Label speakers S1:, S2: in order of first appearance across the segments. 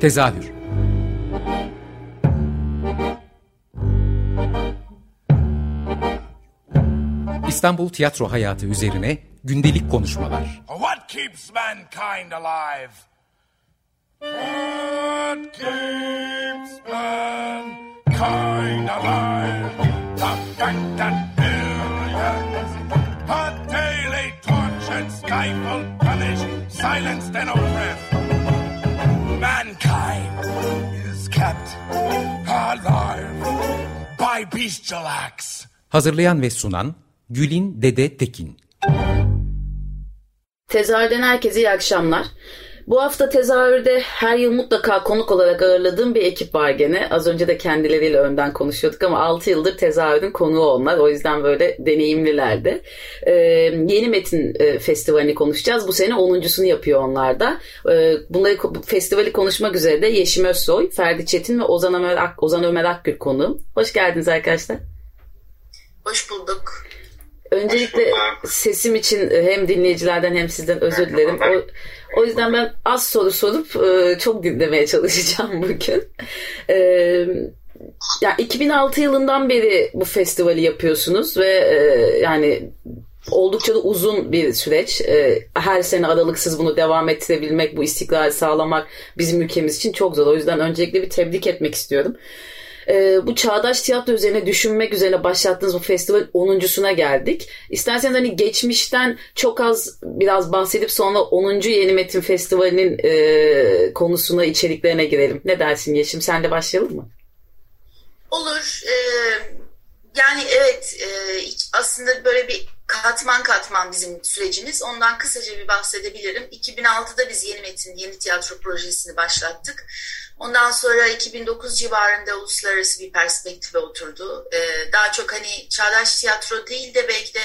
S1: Tezahür İstanbul tiyatro hayatı üzerine gündelik konuşmalar. What keeps mankind alive? What keeps mankind alive? The fact that are daily tortured, stifled, punished, silenced and oppressed. Alive by. Hazırlayan ve sunan Gülin Dede Tekin
S2: Tezahürden herkese iyi akşamlar. Bu hafta tezahürde her yıl mutlaka konuk olarak ağırladığım bir ekip var gene. Az önce de kendileriyle önden konuşuyorduk ama 6 yıldır tezahürün konuğu onlar. O yüzden böyle deneyimlilerdi. Ee, yeni Metin e, Festivali'ni konuşacağız. Bu sene 10.sunu yapıyor onlar da. Ee, bunları festivali konuşmak üzere de Yeşim Özsoy, Ferdi Çetin ve Ozan Ömer, Ak Ozan Ömer Akgül konuğum. Hoş geldiniz arkadaşlar.
S3: Hoş bulduk.
S2: Öncelikle sesim için hem dinleyicilerden hem sizden özür dilerim. O, o yüzden ben az soru sorup e, çok dinlemeye çalışacağım bugün. E, ya 2006 yılından beri bu festivali yapıyorsunuz ve e, yani oldukça da uzun bir süreç. Her sene aralıksız bunu devam ettirebilmek, bu istiklali sağlamak bizim ülkemiz için çok zor. O yüzden öncelikle bir tebrik etmek istiyorum e, bu çağdaş tiyatro üzerine düşünmek üzerine başlattığınız bu festival 10.suna geldik. İsterseniz hani geçmişten çok az biraz bahsedip sonra 10. Yeni Metin Festivali'nin e, konusuna, içeriklerine girelim. Ne dersin Yeşim? Sen de başlayalım mı?
S3: Olur. Ee, yani evet e, aslında böyle bir katman katman bizim sürecimiz. Ondan kısaca bir bahsedebilirim. 2006'da biz Yeni Metin, Yeni Tiyatro projesini başlattık. Ondan sonra 2009 civarında uluslararası bir perspektife oturdu. Ee, daha çok hani çağdaş tiyatro değil de belki de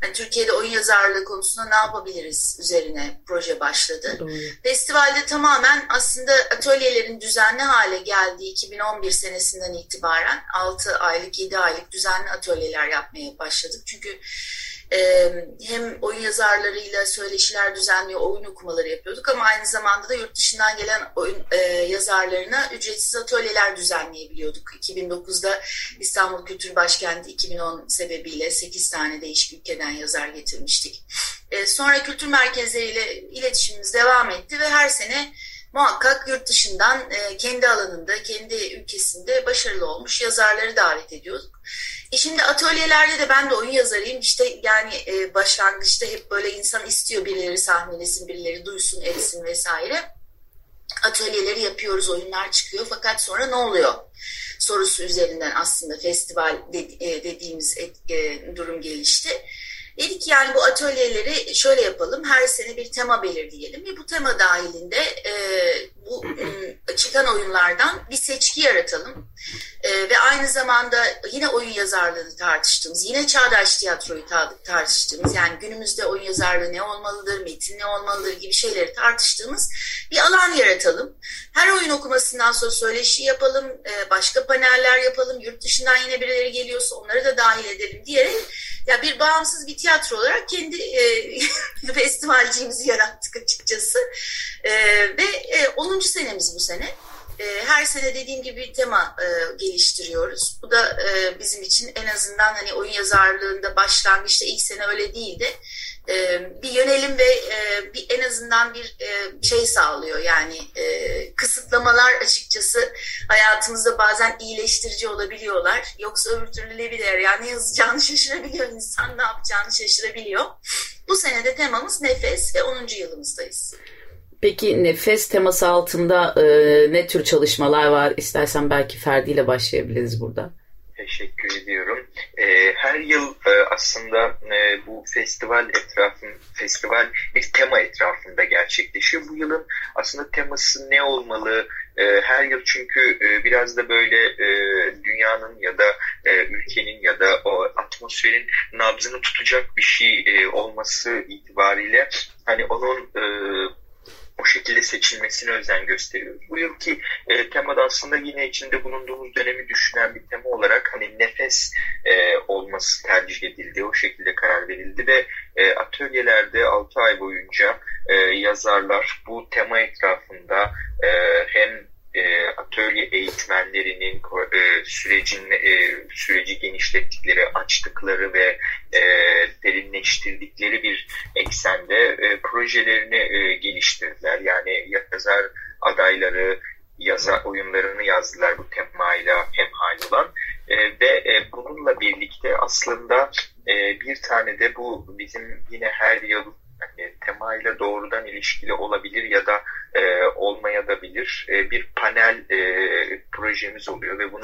S3: hani Türkiye'de oyun yazarlığı konusunda ne yapabiliriz üzerine proje başladı. Doğru. Festivalde tamamen aslında atölyelerin düzenli hale geldiği 2011 senesinden itibaren 6 aylık 7 aylık düzenli atölyeler yapmaya başladık. Çünkü hem oyun yazarlarıyla söyleşiler düzenliyor, oyun okumaları yapıyorduk ama aynı zamanda da yurt dışından gelen oyun e, yazarlarına ücretsiz atölyeler düzenleyebiliyorduk. 2009'da İstanbul Kültür Başkenti 2010 sebebiyle 8 tane değişik ülkeden yazar getirmiştik. E, sonra kültür merkezleriyle iletişimimiz devam etti ve her sene muhakkak yurt dışından e, kendi alanında, kendi ülkesinde başarılı olmuş yazarları davet ediyorduk. E şimdi atölyelerde de ben de oyun yazarıyım. İşte yani e, başlangıçta hep böyle insan istiyor birileri sahnelesin, birileri duysun, etsin vesaire. Atölyeleri yapıyoruz, oyunlar çıkıyor. Fakat sonra ne oluyor? Sorusu üzerinden aslında festival e, dediğimiz e, durum gelişti. Dedik yani bu atölyeleri şöyle yapalım. Her sene bir tema belirleyelim ve bu tema dahilinde e, bu çıkan oyunlardan bir seçki yaratalım. E, ve aynı zamanda yine oyun yazarlığını tartıştığımız, yine çağdaş tiyatroyu ta tartıştığımız, yani günümüzde oyun yazarlığı ne olmalıdır, metin ne olmalıdır gibi şeyleri tartıştığımız bir alan yaratalım. Her oyun okumasından sonra söyleşi yapalım, e, başka paneller yapalım, yurt dışından yine birileri geliyorsa onları da dahil edelim diyerek ya bir bağımsız bir tiyatro olarak kendi e, festivalciğimizi yarattık açıkçası. E, ve e, 10. senemiz bu sene. E, her sene dediğim gibi bir tema e, geliştiriyoruz. Bu da e, bizim için en azından hani oyun yazarlığında başlangıçta ilk sene öyle değildi. E, bir yönelim ve e, bir en azından bir e, şey sağlıyor. Yani kısıtlamalar açıkçası hayatımızda bazen iyileştirici olabiliyorlar. Yoksa öbür türlü yani ne yazacağını şaşırabiliyor insan ne yapacağını şaşırabiliyor. Bu senede temamız nefes ve 10. yılımızdayız.
S2: Peki nefes teması altında ne tür çalışmalar var? İstersen belki Ferdi ile başlayabiliriz burada.
S4: Teşekkür ediyorum. E, her yıl e, aslında e, bu festival etrafın festival bir tema etrafında gerçekleşiyor. Bu yılın aslında teması ne olmalı? E, her yıl çünkü e, biraz da böyle e, dünyanın ya da e, ülkenin ya da o atmosferin nabzını tutacak bir şey e, olması itibariyle hani onun e, o şekilde seçilmesine özen gösteriyoruz. Bu yılki e, temada aslında yine içinde bulunduğumuz dönemi düşünen bir tema olarak hani nefes e, olması tercih edildi. O şekilde karar verildi ve e, atölyelerde 6 ay boyunca e, yazarlar bu tema etrafında e, hem e, atölye eğitmenlerinin e, sürecin e, süreci genişlettikleri, açtıkları ve e, derinleştirdikleri bir eksende e, projelerini e, geliştirdiler. Yani yazar adayları yaza oyunlarını yazdılar bu temayla hemhal olan e, ve e, bununla birlikte aslında e, bir tane de bu bizim yine her yıl yani temayla doğrudan ilişkili olabilir ya da e, olmaya da bilir. E, bir panel e, projemiz oluyor ve bunu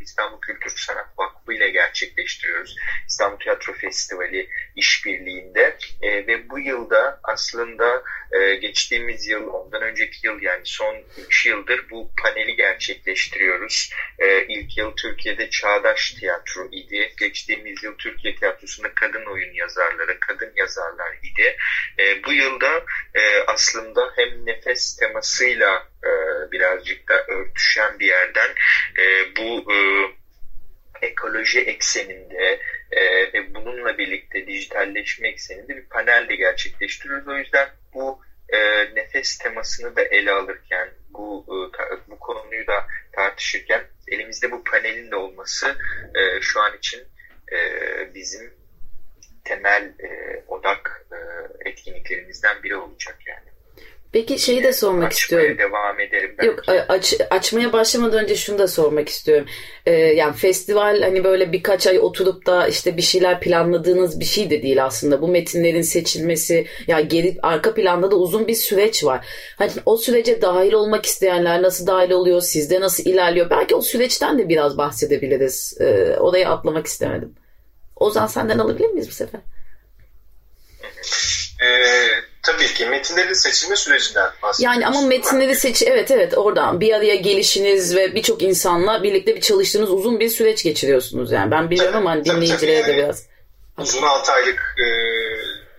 S4: İstanbul Kültür Sanat Vakfı ile gerçekleştiriyoruz. İstanbul Tiyatro Festivali işbirliğinde e, ve bu yılda aslında e, geçtiğimiz yıl, ondan önceki yıl yani son 3 yıldır bu paneli gerçekleştiriyoruz. E, ilk yıl Türkiye'de Çağdaş Tiyatro idi. Geçtiğimiz yıl Türkiye Tiyatrosu'nda kadın oyun yazarları, kadın yazarlar idi. E, bu yılda e, aslında hem nefes temasıyla e, birazcık da örtüşen bir yerden e, bu e, ekoloji ekseninde e, ve bununla birlikte dijitalleşme ekseninde bir panel de gerçekleştiriyoruz. O yüzden bu e, nefes temasını da ele alırken, bu e, bu konuyu da tartışırken elimizde bu panelin de olması e, şu an için e, bizim temel e, odak e, etkinliklerimizden biri olacak yani.
S2: Peki şeyi de sormak
S4: Açmaya
S2: istiyorum.
S4: devam ederim. Belki.
S2: Yok aç, açmaya başlamadan önce şunu da sormak istiyorum. Ee, yani festival hani böyle birkaç ay oturup da işte bir şeyler planladığınız bir şey de değil aslında. Bu metinlerin seçilmesi ya yani geri arka planda da uzun bir süreç var. Hani o sürece dahil olmak isteyenler nasıl dahil oluyor? Sizde nasıl ilerliyor? Belki o süreçten de biraz bahsedebiliriz. Ee, oraya atlamak istemedim. Ozan senden alabilir miyiz bu sefer?
S5: Ee, tabii ki metinlerin seçilme sürecinden bahsediyoruz.
S2: Yani ama metinleri seç evet evet oradan bir araya gelişiniz ve birçok insanla birlikte bir çalıştığınız uzun bir süreç geçiriyorsunuz yani. Ben biliyorum ama hani dinleyicilere de biraz.
S5: Uzun 6 aylık e,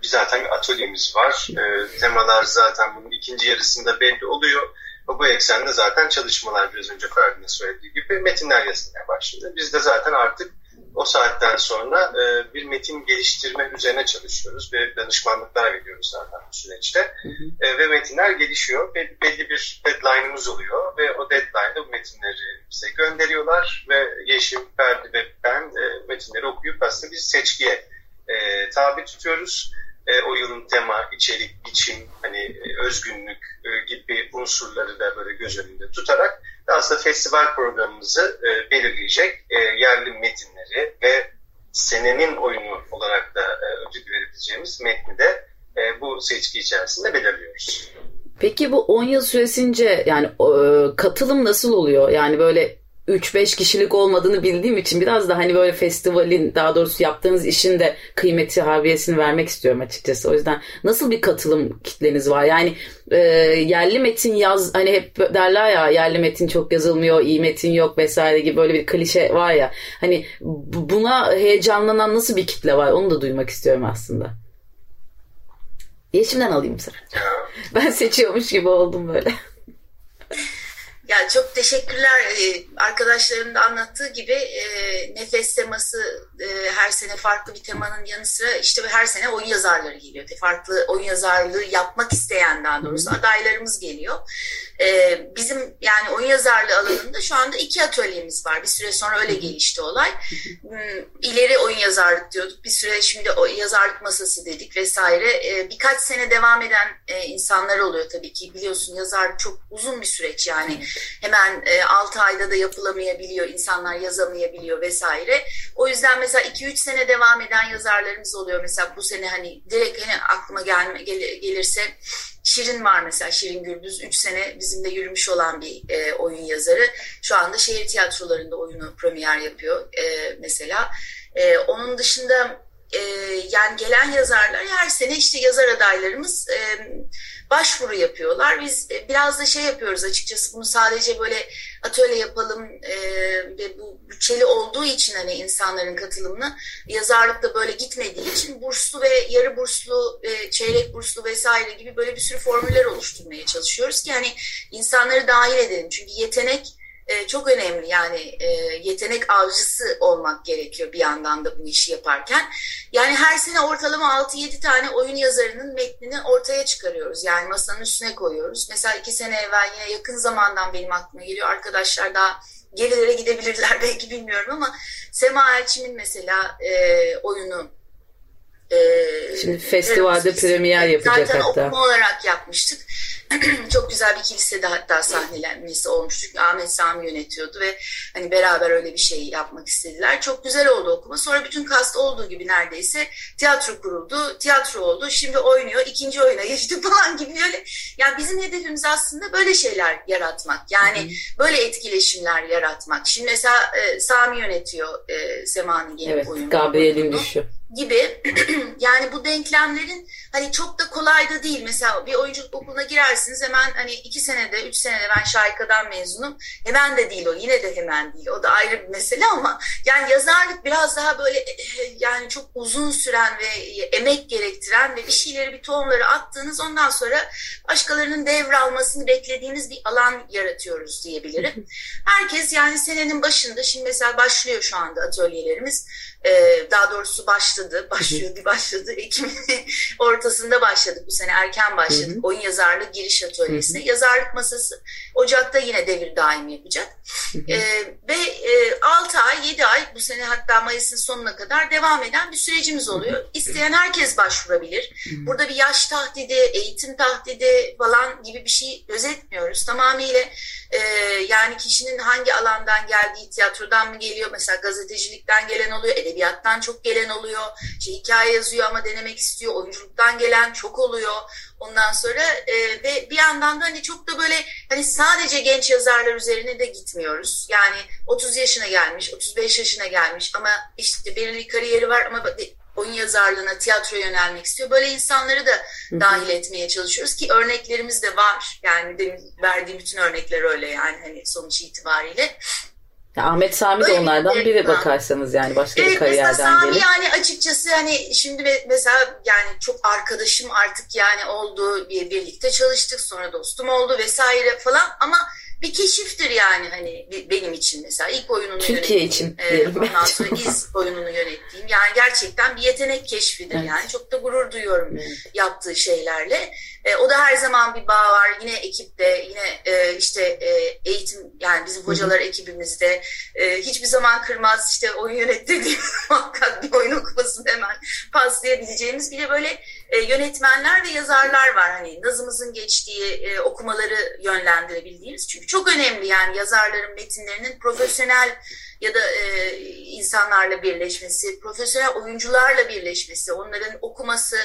S5: zaten bir atölyemiz var. E, temalar zaten bunun ikinci yarısında belli oluyor. Bu eksende zaten çalışmalar biraz önce Ferdi'nin söylediği gibi metinler yazılmaya başladı. Biz de zaten artık o saatten sonra e, bir metin geliştirme üzerine çalışıyoruz ve danışmanlıklar veriyoruz zaten bu süreçte. Hı hı. E, ve metinler gelişiyor ve belli bir deadline'ımız oluyor ve o deadline'da bu metinleri bize gönderiyorlar ve Yeşim, Ferdi ve ben e, metinleri okuyup aslında bir seçkiye e, tabi tutuyoruz. E, o yılın tema, içerik, biçim, hani e, özgünlük e, gibi unsurları da böyle göz önünde tutarak aslında festival programımızı e, belirleyecek e, yerli metinleri ve senenin oyunu olarak da e, ödül verebileceğimiz metni de e, bu seçki içerisinde belirliyoruz.
S2: Peki bu 10 yıl süresince yani e, katılım nasıl oluyor? Yani böyle 3-5 kişilik olmadığını bildiğim için biraz da hani böyle festivalin daha doğrusu yaptığınız işin de kıymeti harbiyesini vermek istiyorum açıkçası. O yüzden nasıl bir katılım kitleniz var? Yani e, yerli metin yaz hani hep derler ya yerli metin çok yazılmıyor, iyi metin yok vesaire gibi böyle bir klişe var ya. Hani buna heyecanlanan nasıl bir kitle var? Onu da duymak istiyorum aslında. Yeşim'den alayım sefer. Ben seçiyormuş gibi oldum böyle.
S3: Ya çok teşekkürler. Ee, arkadaşlarım da anlattığı gibi e, nefes teması e, her sene farklı bir temanın yanı sıra işte her sene oyun yazarları geliyor. Farklı oyun yazarlığı yapmak isteyen daha doğrusu adaylarımız geliyor. E, bizim yani oyun yazarlığı alanında şu anda iki atölyemiz var. Bir süre sonra öyle gelişti olay. Hmm, ileri oyun yazarlık diyorduk. Bir süre şimdi o yazarlık masası dedik vesaire. Birkaç sene devam eden insanlar oluyor tabii ki. Biliyorsun yazarlık çok uzun bir süreç yani hemen e, 6 ayda da yapılamayabiliyor, insanlar yazamayabiliyor vesaire. O yüzden mesela 2-3 sene devam eden yazarlarımız oluyor. Mesela bu sene hani direkt hani aklıma gelme, gel, gelirse Şirin var mesela Şirin Gürbüz 3 sene bizimle yürümüş olan bir e, oyun yazarı. Şu anda şehir tiyatrolarında oyunu premier yapıyor e, mesela. E, onun dışında e, yani gelen yazarlar her sene işte yazar adaylarımız e, başvuru yapıyorlar. Biz e, biraz da şey yapıyoruz açıkçası bunu sadece böyle atölye yapalım e, ve bu bütçeli olduğu için hani insanların katılımını yazarlıkta böyle gitmediği için burslu ve yarı burslu, e, çeyrek burslu vesaire gibi böyle bir sürü formüller oluşturmaya çalışıyoruz ki hani insanları dahil edelim. Çünkü yetenek e, çok önemli. Yani e, yetenek avcısı olmak gerekiyor bir yandan da bu işi yaparken. Yani her sene ortalama 6-7 tane oyun yazarının metnini ortaya çıkarıyoruz. Yani masanın üstüne koyuyoruz. Mesela iki sene evvel yine yakın zamandan benim aklıma geliyor. Arkadaşlar daha gerilere gidebilirler belki bilmiyorum ama Sema Elçim'in mesela e, oyunu
S2: e, Şimdi festivalde premier yapacak
S3: zaten
S2: hatta.
S3: Zaten okuma olarak yapmıştık. çok güzel bir kilisede hatta sahnelenmesi olmuştu. Çünkü Ahmet Sami yönetiyordu ve hani beraber öyle bir şey yapmak istediler. Çok güzel oldu okuma. Sonra bütün kast olduğu gibi neredeyse tiyatro kuruldu. Tiyatro oldu. Şimdi oynuyor. ikinci oyuna geçti falan gibi böyle. Yani bizim hedefimiz aslında böyle şeyler yaratmak. Yani Hı-hı. böyle etkileşimler yaratmak. Şimdi mesela e, Sami yönetiyor e, Sema'nın yeni evet, oyunu.
S2: Gabriel'in düşü
S3: gibi yani bu denklemlerin hani çok da kolay da değil. Mesela bir oyunculuk okuluna girersiniz hemen hani iki senede, üç senede ben Şahika'dan mezunum. Hemen de değil o. Yine de hemen değil. O da ayrı bir mesele ama yani yazarlık biraz daha böyle yani çok uzun süren ve emek gerektiren ve bir şeyleri bir tohumları attığınız ondan sonra başkalarının devralmasını beklediğiniz bir alan yaratıyoruz diyebilirim. Herkes yani senenin başında şimdi mesela başlıyor şu anda atölyelerimiz e, daha doğrusu başladı, başlıyor bir başladı. Ekim'in ortasında başladık bu sene erken başladık. Oyun yazarlığı giriş atölyesine. Yazarlık masası Ocak'ta yine devir daim yapacak. Hı hı. E, ve e, 6 ay, 7 ay bu sene hatta Mayıs'ın sonuna kadar devam eden bir sürecimiz oluyor. İsteyen herkes başvurabilir. Burada bir yaş tahdidi, eğitim tahdidi falan gibi bir şey gözetmiyoruz. Tamamıyla e, yani kişinin hangi alandan geldiği, tiyatrodan mı geliyor, mesela gazetecilikten gelen oluyor, edebiyattan çok gelen oluyor, şey, hikaye yazıyor ama denemek istiyor, oyunculuktan gelen çok oluyor. Ondan sonra e, ve bir yandan da hani çok da böyle hani sadece genç yazarlar üzerine de gitmiyoruz. Yani 30 yaşına gelmiş, 35 yaşına gelmiş ama işte belirli kariyeri var ama oyun yazarlığına, tiyatro yönelmek istiyor. Böyle insanları da dahil etmeye çalışıyoruz ki örneklerimiz de var. Yani demin verdiğim bütün örnekler öyle yani hani sonuç itibariyle.
S2: Ya Ahmet Sami de onlardan bir, biri bakarsanız yani başka evet, bir kariyerden
S3: mesela Sami gelip. yani açıkçası hani şimdi mesela yani çok arkadaşım artık yani oldu bir birlikte çalıştık sonra dostum oldu vesaire falan ama bir keşiftir yani hani benim için mesela. İlk oyununu
S2: Türkiye için
S3: e, ondan sonra iz oyununu yönettiğim. Yani gerçekten bir yetenek keşfidir evet. yani. Çok da gurur duyuyorum evet. yaptığı şeylerle. E, o da her zaman bir bağ var. Yine ekipte yine e, işte e, eğitim yani bizim hocalar ekibimizde e, hiçbir zaman kırmaz işte oyun yönettiği muhakkak bir oyun okumasını hemen paslayabileceğimiz bir de böyle e, yönetmenler ve yazarlar var. Hani nazımızın geçtiği e, okumaları yönlendirebildiğimiz. Çünkü çok önemli yani yazarların metinlerinin profesyonel ya da e, insanlarla birleşmesi, profesyonel oyuncularla birleşmesi, onların okuması,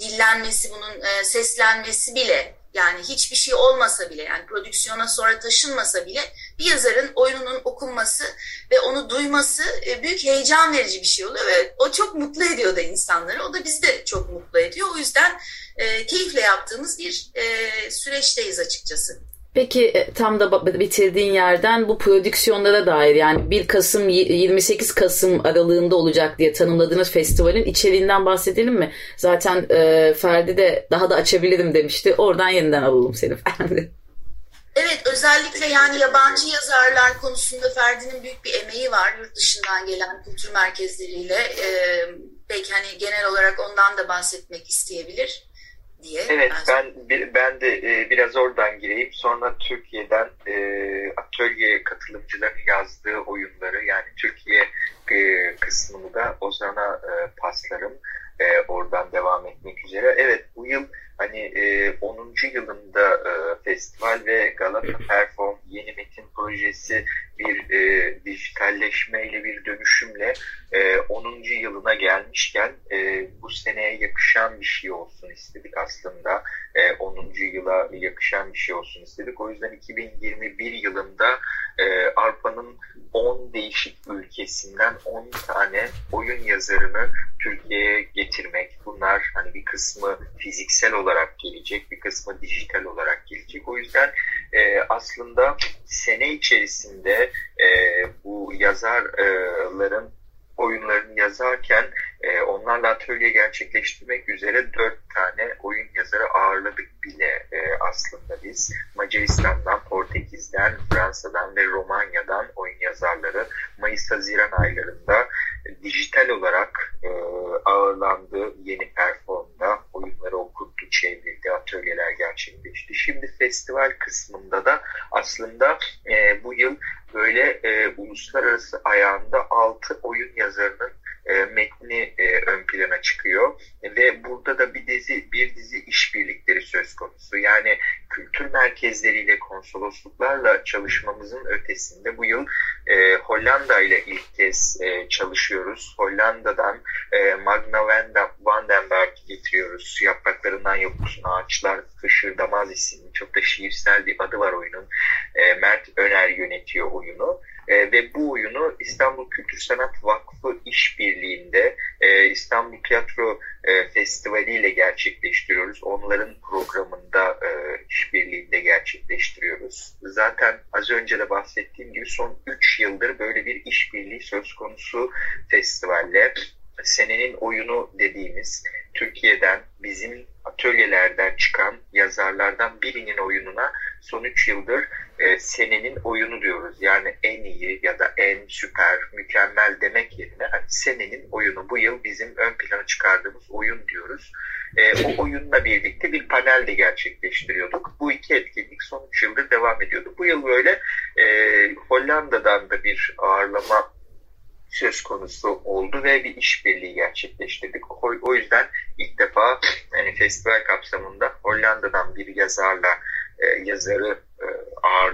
S3: dillenmesi, bunun e, seslenmesi bile yani hiçbir şey olmasa bile yani prodüksiyona sonra taşınmasa bile bir yazarın oyununun okunması ve onu duyması e, büyük heyecan verici bir şey oluyor ve o çok mutlu ediyor da insanları. O da bizi de çok mutlu ediyor. O yüzden e, keyifle yaptığımız bir e, süreçteyiz açıkçası.
S2: Peki e, tam da bitirdiğin yerden bu prodüksiyonlara dair yani 1 Kasım 28 Kasım aralığında olacak diye tanımladığınız festivalin içeriğinden bahsedelim mi? Zaten e, Ferdi de daha da açabilirim demişti. Oradan yeniden alalım seni Ferdi.
S3: Evet özellikle yani yabancı yazarlar konusunda Ferdi'nin büyük bir emeği var yurt dışından gelen kültür merkezleriyle. E, belki hani genel olarak ondan da bahsetmek isteyebilir diye.
S4: Evet ben ben de e, biraz oradan gireyim. Sonra Türkiye'den e, atölye katılımcıların yazdığı oyunları yani Türkiye e, kısmını da Ozan'a e, paslarım. E, oradan devam etmek üzere. Evet bu yıl hani e, 10. yılında e, festival ve Galata Perform yeni metin projesi bir e, dijitalleşmeyle bir dönüşümle e, 10. yılına gelmişken e, bu seneye yakışan bir şey olsun istedik aslında. E, 10. yıla yakışan bir şey olsun istedik. O yüzden 2021 yılında e, Arpa'nın 10 değişik ülkesinden 10 tane oyun yazarını Türkiye'ye getirmek. Bunlar hani bir kısmı fiziksel olarak gelecek, bir kısmı dijital olarak gelecek. O yüzden e, aslında sene içerisinde e, bu yazarların oyunlarını yazarken e, onlarla atölye gerçekleştirmek üzere dört tane oyun yazarı ağırladık bile e, aslında biz. Macaristan'dan, Portekiz Portekiz'den, Fransa'dan ve Romanya'dan oyun yazarları Mayıs-Haziran aylarında dijital olarak e, ağırlandı yeni performda oyunları okundu, çevrildi, atölyeler gerçekleşti. Şimdi festival kısmında da aslında e, bu yıl böyle e, uluslararası ayağında altı oyun yazarının e, metni e, ön plana çıkıyor ve burada da bir dizi bir dizi işbirlikleri söz konusu. Yani kültür merkezleriyle konsolosluklarla çalışmamızın ötesinde bu yıl e, Hollanda ile ilk kez e, çalışıyoruz. Hollanda'dan e, Magna Vandenberg getiriyoruz. Yapraklarından yoksun ağaçlar Hışırdamaz isimli çok da şiirsel bir adı var oyunun. E, Mert Öner yönetiyor oyunu. E, ve bu oyunu İstanbul Kültür Sanat Vakfı işbirliğinde e, İstanbul Tiyatro e, Festivali ile gerçekleştiriyoruz. Onların programında e, işbirliğinde gerçekleştiriyoruz. Zaten az önce de bahsettiğim gibi son 3 yıldır böyle bir işbirliği söz konusu festivalle senenin oyunu dediğimiz Türkiye'den bizim atölyelerden çıkan yazarlardan birinin oyununa son 3 yıldır e, senenin oyunu diyoruz. Yani en iyi ya da en süper, mükemmel demek yerine hani senenin oyunu bu yıl bizim ön plana çıkardığımız oyun diyoruz. E, o oyunla birlikte bir panel de gerçekleştiriyorduk. Bu iki etkinlik son 3 yıldır devam ediyordu. Bu yıl böyle e, Hollanda'dan da bir ağırlama söz konusu oldu ve bir işbirliği gerçekleştirdik. O, o yüzden ilk defa yani festival kapsamında Hollanda'dan bir yazarla e, yazarı e,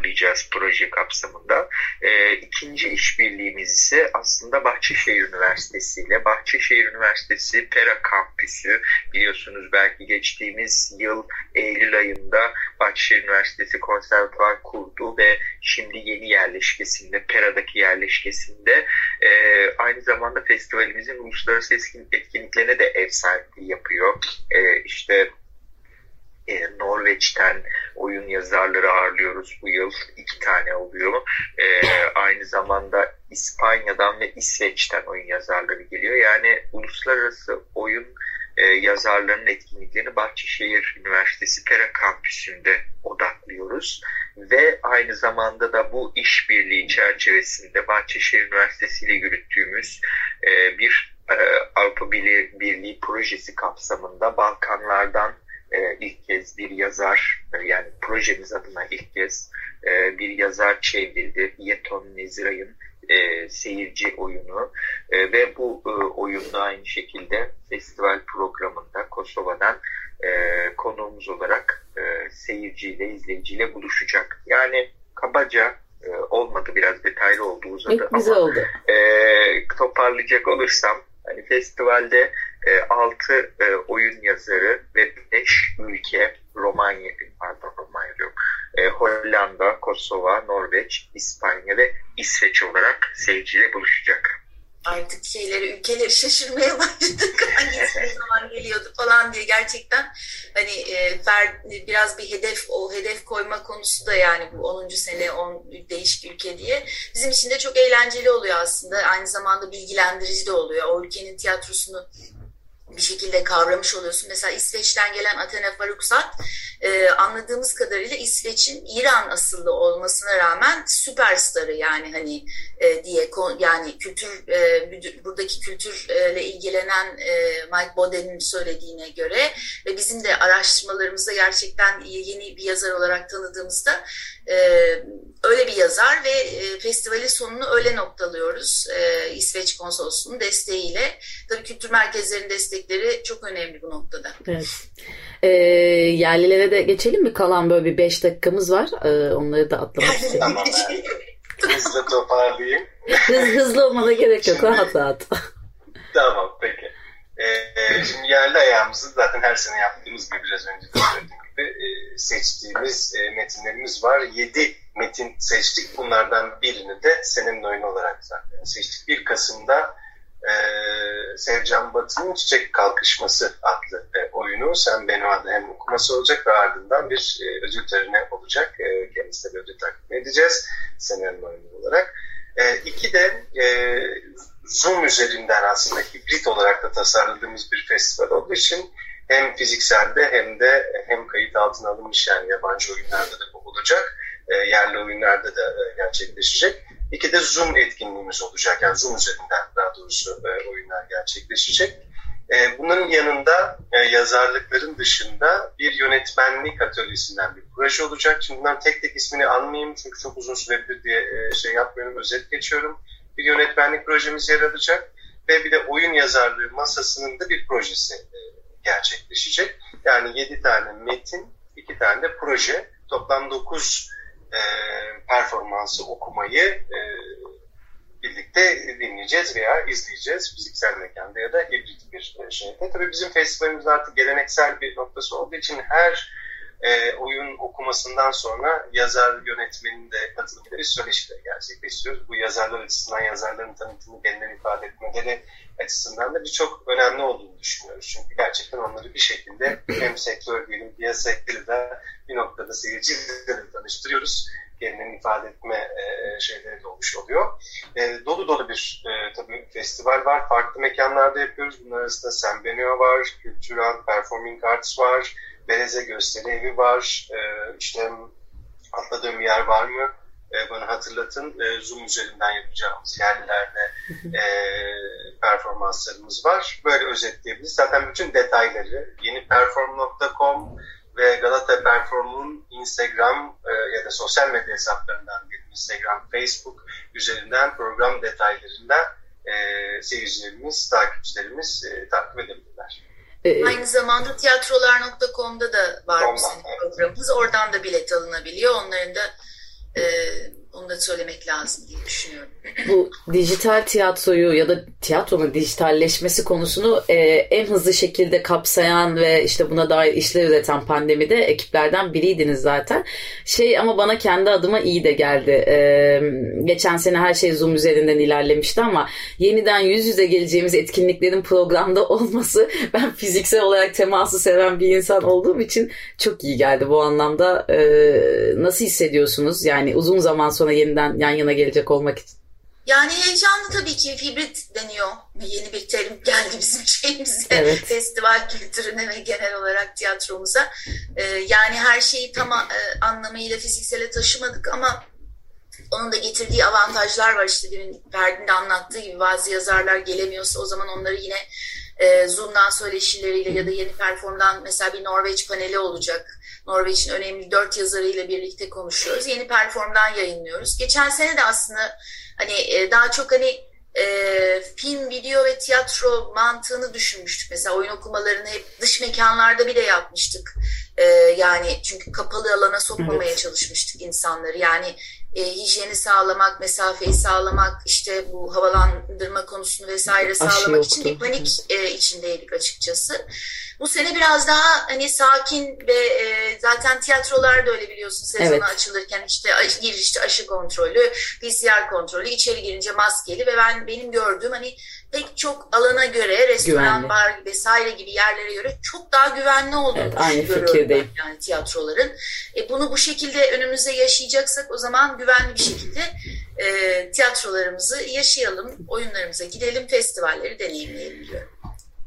S4: ağırlayacağız proje kapsamında. E, ikinci işbirliğimiz ise aslında Bahçeşehir Üniversitesi ile. Bahçeşehir Üniversitesi Pera Kampüsü biliyorsunuz belki geçtiğimiz yıl Eylül ayında Bahçeşehir Üniversitesi konservatuvar kurdu ve şimdi yeni yerleşkesinde, Pera'daki yerleşkesinde e, aynı zamanda festivalimizin uluslararası etkinliklerine de ev sahipliği yapıyor. E, işte e, Norveç'ten oyun yazarları ağırlıyoruz bu yıl. iki tane oluyor. E, aynı zamanda İspanya'dan ve İsveç'ten oyun yazarları geliyor. Yani uluslararası oyun e, yazarlarının etkinliklerini Bahçeşehir Üniversitesi Pera Kampüsü'nde odaklıyoruz. Ve aynı zamanda da bu işbirliği çerçevesinde Bahçeşehir Üniversitesi ile yürüttüğümüz e, bir e, Avrupa Birliği projesi kapsamında Balkanlardan e, ilk kez bir yazar e, yani projemiz adına ilk kez e, bir yazar çevrildi. Yeton Neziray'ın e, seyirci oyunu e, ve bu e, oyunda aynı şekilde festival programında Kosova'dan e, konuğumuz olarak e, seyirciyle, izleyiciyle buluşacak. Yani kabaca e, olmadı biraz detaylı oldu uzadı
S2: bize ama oldu.
S4: E, toparlayacak olursam hani festivalde e, 6 e, oyun yazarı ve 5 ülke Romanya, pardon Romanya yok, e, Hollanda, Kosova, Norveç, İspanya ve İsveç olarak seyirciyle buluşacak.
S3: Artık şeyleri, ülkeleri şaşırmaya başladık. Hangisi zaman geliyordu falan diye gerçekten hani e, fer, biraz bir hedef, o hedef koyma konusu da yani bu 10. sene 10 değişik ülke diye bizim için de çok eğlenceli oluyor aslında. Aynı zamanda bilgilendirici de oluyor. O ülkenin tiyatrosunu bir şekilde kavramış oluyorsun. Mesela İsveç'ten gelen Athena Faruksat e, anladığımız kadarıyla İsveç'in İran asıllı olmasına rağmen süperstarı yani hani e, diye yani kültür e, buradaki kültürle ilgilenen e, Mike Boden'in söylediğine göre ve bizim de araştırmalarımızda gerçekten yeni bir yazar olarak tanıdığımızda e, yazar ve e, festivalin sonunu öyle noktalıyoruz e, İsveç konsolosluğunun desteğiyle. Tabii kültür merkezlerinin destekleri çok önemli bu noktada.
S2: Evet. E, yerlilere de geçelim mi? Kalan böyle bir beş dakikamız var. E, onları da atlamak istiyorum.
S5: tamam. Hızlı toparlayayım.
S2: Hız, hızlı olmana gerek yok. Rahat rahat.
S5: tamam peki. Ee, şimdi yerli ayağımızı zaten her sene yaptığımız gibi biraz önce de söylediğim gibi e, seçtiğimiz e, metinlerimiz var. Yedi metin seçtik. Bunlardan birini de senin oyunu olarak zaten seçtik. 1 Kasım'da e, Sevcan Batı'nın Çiçek Kalkışması adlı e, oyunu Sen Benoa'da hem okuması olacak ve ardından bir e, ödül töreni olacak. E, kendisine bir ödül takdim edeceğiz senin oyunu olarak. E, iki de e, Zoom üzerinden aslında hibrit olarak da tasarladığımız bir festival olduğu için hem fizikselde hem de hem kayıt altına alınmış yani yabancı oyunlarda da bu olacak. yerli oyunlarda da gerçekleşecek. İki de Zoom etkinliğimiz olacak. Yani Zoom üzerinden daha doğrusu oyunlar gerçekleşecek. Bunların yanında yazarlıkların dışında bir yönetmenlik atölyesinden bir proje olacak. Şimdi bunların tek tek ismini anmayayım çünkü çok uzun süredir diye şey yapmıyorum, özet geçiyorum. Bir yönetmenlik projemiz yer alacak ve bir de oyun yazarlığı masasının da bir projesi gerçekleşecek. Yani 7 tane metin, 2 tane de proje. Toplam 9 e, performansı okumayı e, birlikte dinleyeceğiz veya izleyeceğiz fiziksel mekanda ya da hibrit bir şeyde. Tabii bizim festivalimiz artık geleneksel bir noktası olduğu için her e, oyun okumasından sonra yazar yönetmenin de katılımıyla bir söyleşileri gerçekleştiriyoruz. Bu yazarlar açısından yazarların tanıtımı kendilerini ifade etmeleri açısından da birçok önemli olduğunu düşünüyoruz. Çünkü gerçekten onları bir şekilde hem sektör diyelim piyasayla da bir noktada seyirciyle tanıştırıyoruz. Kendilerini ifade etme e, şeyleri de olmuş oluyor. E, dolu dolu bir e, tabii festival var. Farklı mekanlarda yapıyoruz. Bunlar arasında Sembenio var, Kültürel Performing Arts var, Bereze Gösteri Evi var. E, işte atladığım yer var mı? E, bana hatırlatın. E, Zoom üzerinden yapacağımız yerlerde e, performanslarımız var. Böyle özetleyebiliriz. Zaten bütün detayları yeniperform.com ve Galata Perform'un Instagram e, ya da sosyal medya hesaplarından bir Instagram, Facebook üzerinden program detaylarında e, seyircilerimiz, takipçilerimiz e, takip edebilirler.
S3: E, Aynı zamanda tiyatrolar.com'da da var bizim programımız. Oradan da bilet alınabiliyor. Onların da e, onu da söylemek lazım diye düşünüyorum.
S2: Bu dijital tiyatroyu ya da tiyatronun dijitalleşmesi konusunu e, en hızlı şekilde kapsayan ve işte buna dair işler üreten pandemide ekiplerden biriydiniz zaten. Şey ama bana kendi adıma iyi de geldi. E, geçen sene her şey Zoom üzerinden ilerlemişti ama yeniden yüz yüze geleceğimiz etkinliklerin programda olması ben fiziksel olarak teması seven bir insan olduğum için çok iyi geldi bu anlamda. E, nasıl hissediyorsunuz? Yani uzun zaman sonra yeniden yan yana gelecek olmak için?
S3: Yani heyecanlı tabii ki hibrit deniyor. Yeni bir terim geldi bizim şeyimize, evet. festival kültürüne ve genel olarak tiyatromuza. Ee, yani her şeyi tam e, anlamıyla fiziksele taşımadık ama onun da getirdiği avantajlar var. İşte demin Ferdi'nin de anlattığı gibi bazı yazarlar gelemiyorsa o zaman onları yine e, Zoom'dan söyleşileriyle ya da yeni performdan mesela bir Norveç paneli olacak. Norveç'in önemli dört yazarıyla birlikte konuşuyoruz. Yeni performdan yayınlıyoruz. Geçen sene de aslında hani e, daha çok hani e, film, video ve tiyatro mantığını düşünmüştük. Mesela oyun okumalarını hep dış mekanlarda bile yapmıştık. E, yani çünkü kapalı alana sokmamaya evet. çalışmıştık insanları. Yani e, hijyeni sağlamak, mesafeyi sağlamak, işte bu havalandırma konusunu vesaire sağlamak için bir panik e, içindeydik açıkçası. Bu sene biraz daha hani sakin ve e, zaten tiyatrolar da öyle biliyorsun sezonu evet. açılırken işte girişte aşı kontrolü, PCR kontrolü, içeri girince maskeli ve ben benim gördüğüm hani pek çok alana göre restoran, güvenli. bar vesaire gibi yerlere göre çok daha güvenli olduğunu evet, aynı fikirdeyim. yani tiyatroların. E, bunu bu şekilde önümüzde yaşayacaksak o zaman güvenli bir şekilde e, tiyatrolarımızı yaşayalım, oyunlarımıza gidelim, festivalleri deneyimleyelim diyorum.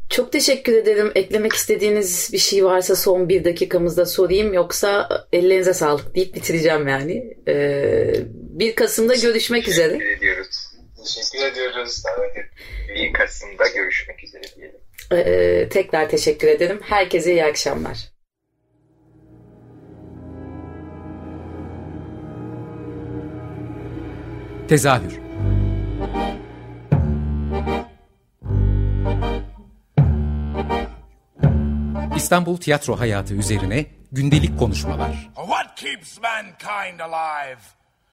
S2: Çok teşekkür ederim. Eklemek istediğiniz bir şey varsa son bir dakikamızda sorayım. Yoksa ellerinize sağlık deyip bitireceğim yani. Ee, 1 Kasım'da görüşmek üzere.
S4: Teşekkür ediyoruz. Teşekkür ediyoruz. 1 Kasım'da görüşmek üzere diyelim.
S2: Ee, tekrar teşekkür ederim. Herkese iyi akşamlar.
S1: Tezahür İstanbul tiyatro hayatı üzerine gündelik konuşmalar. What keeps mankind alive?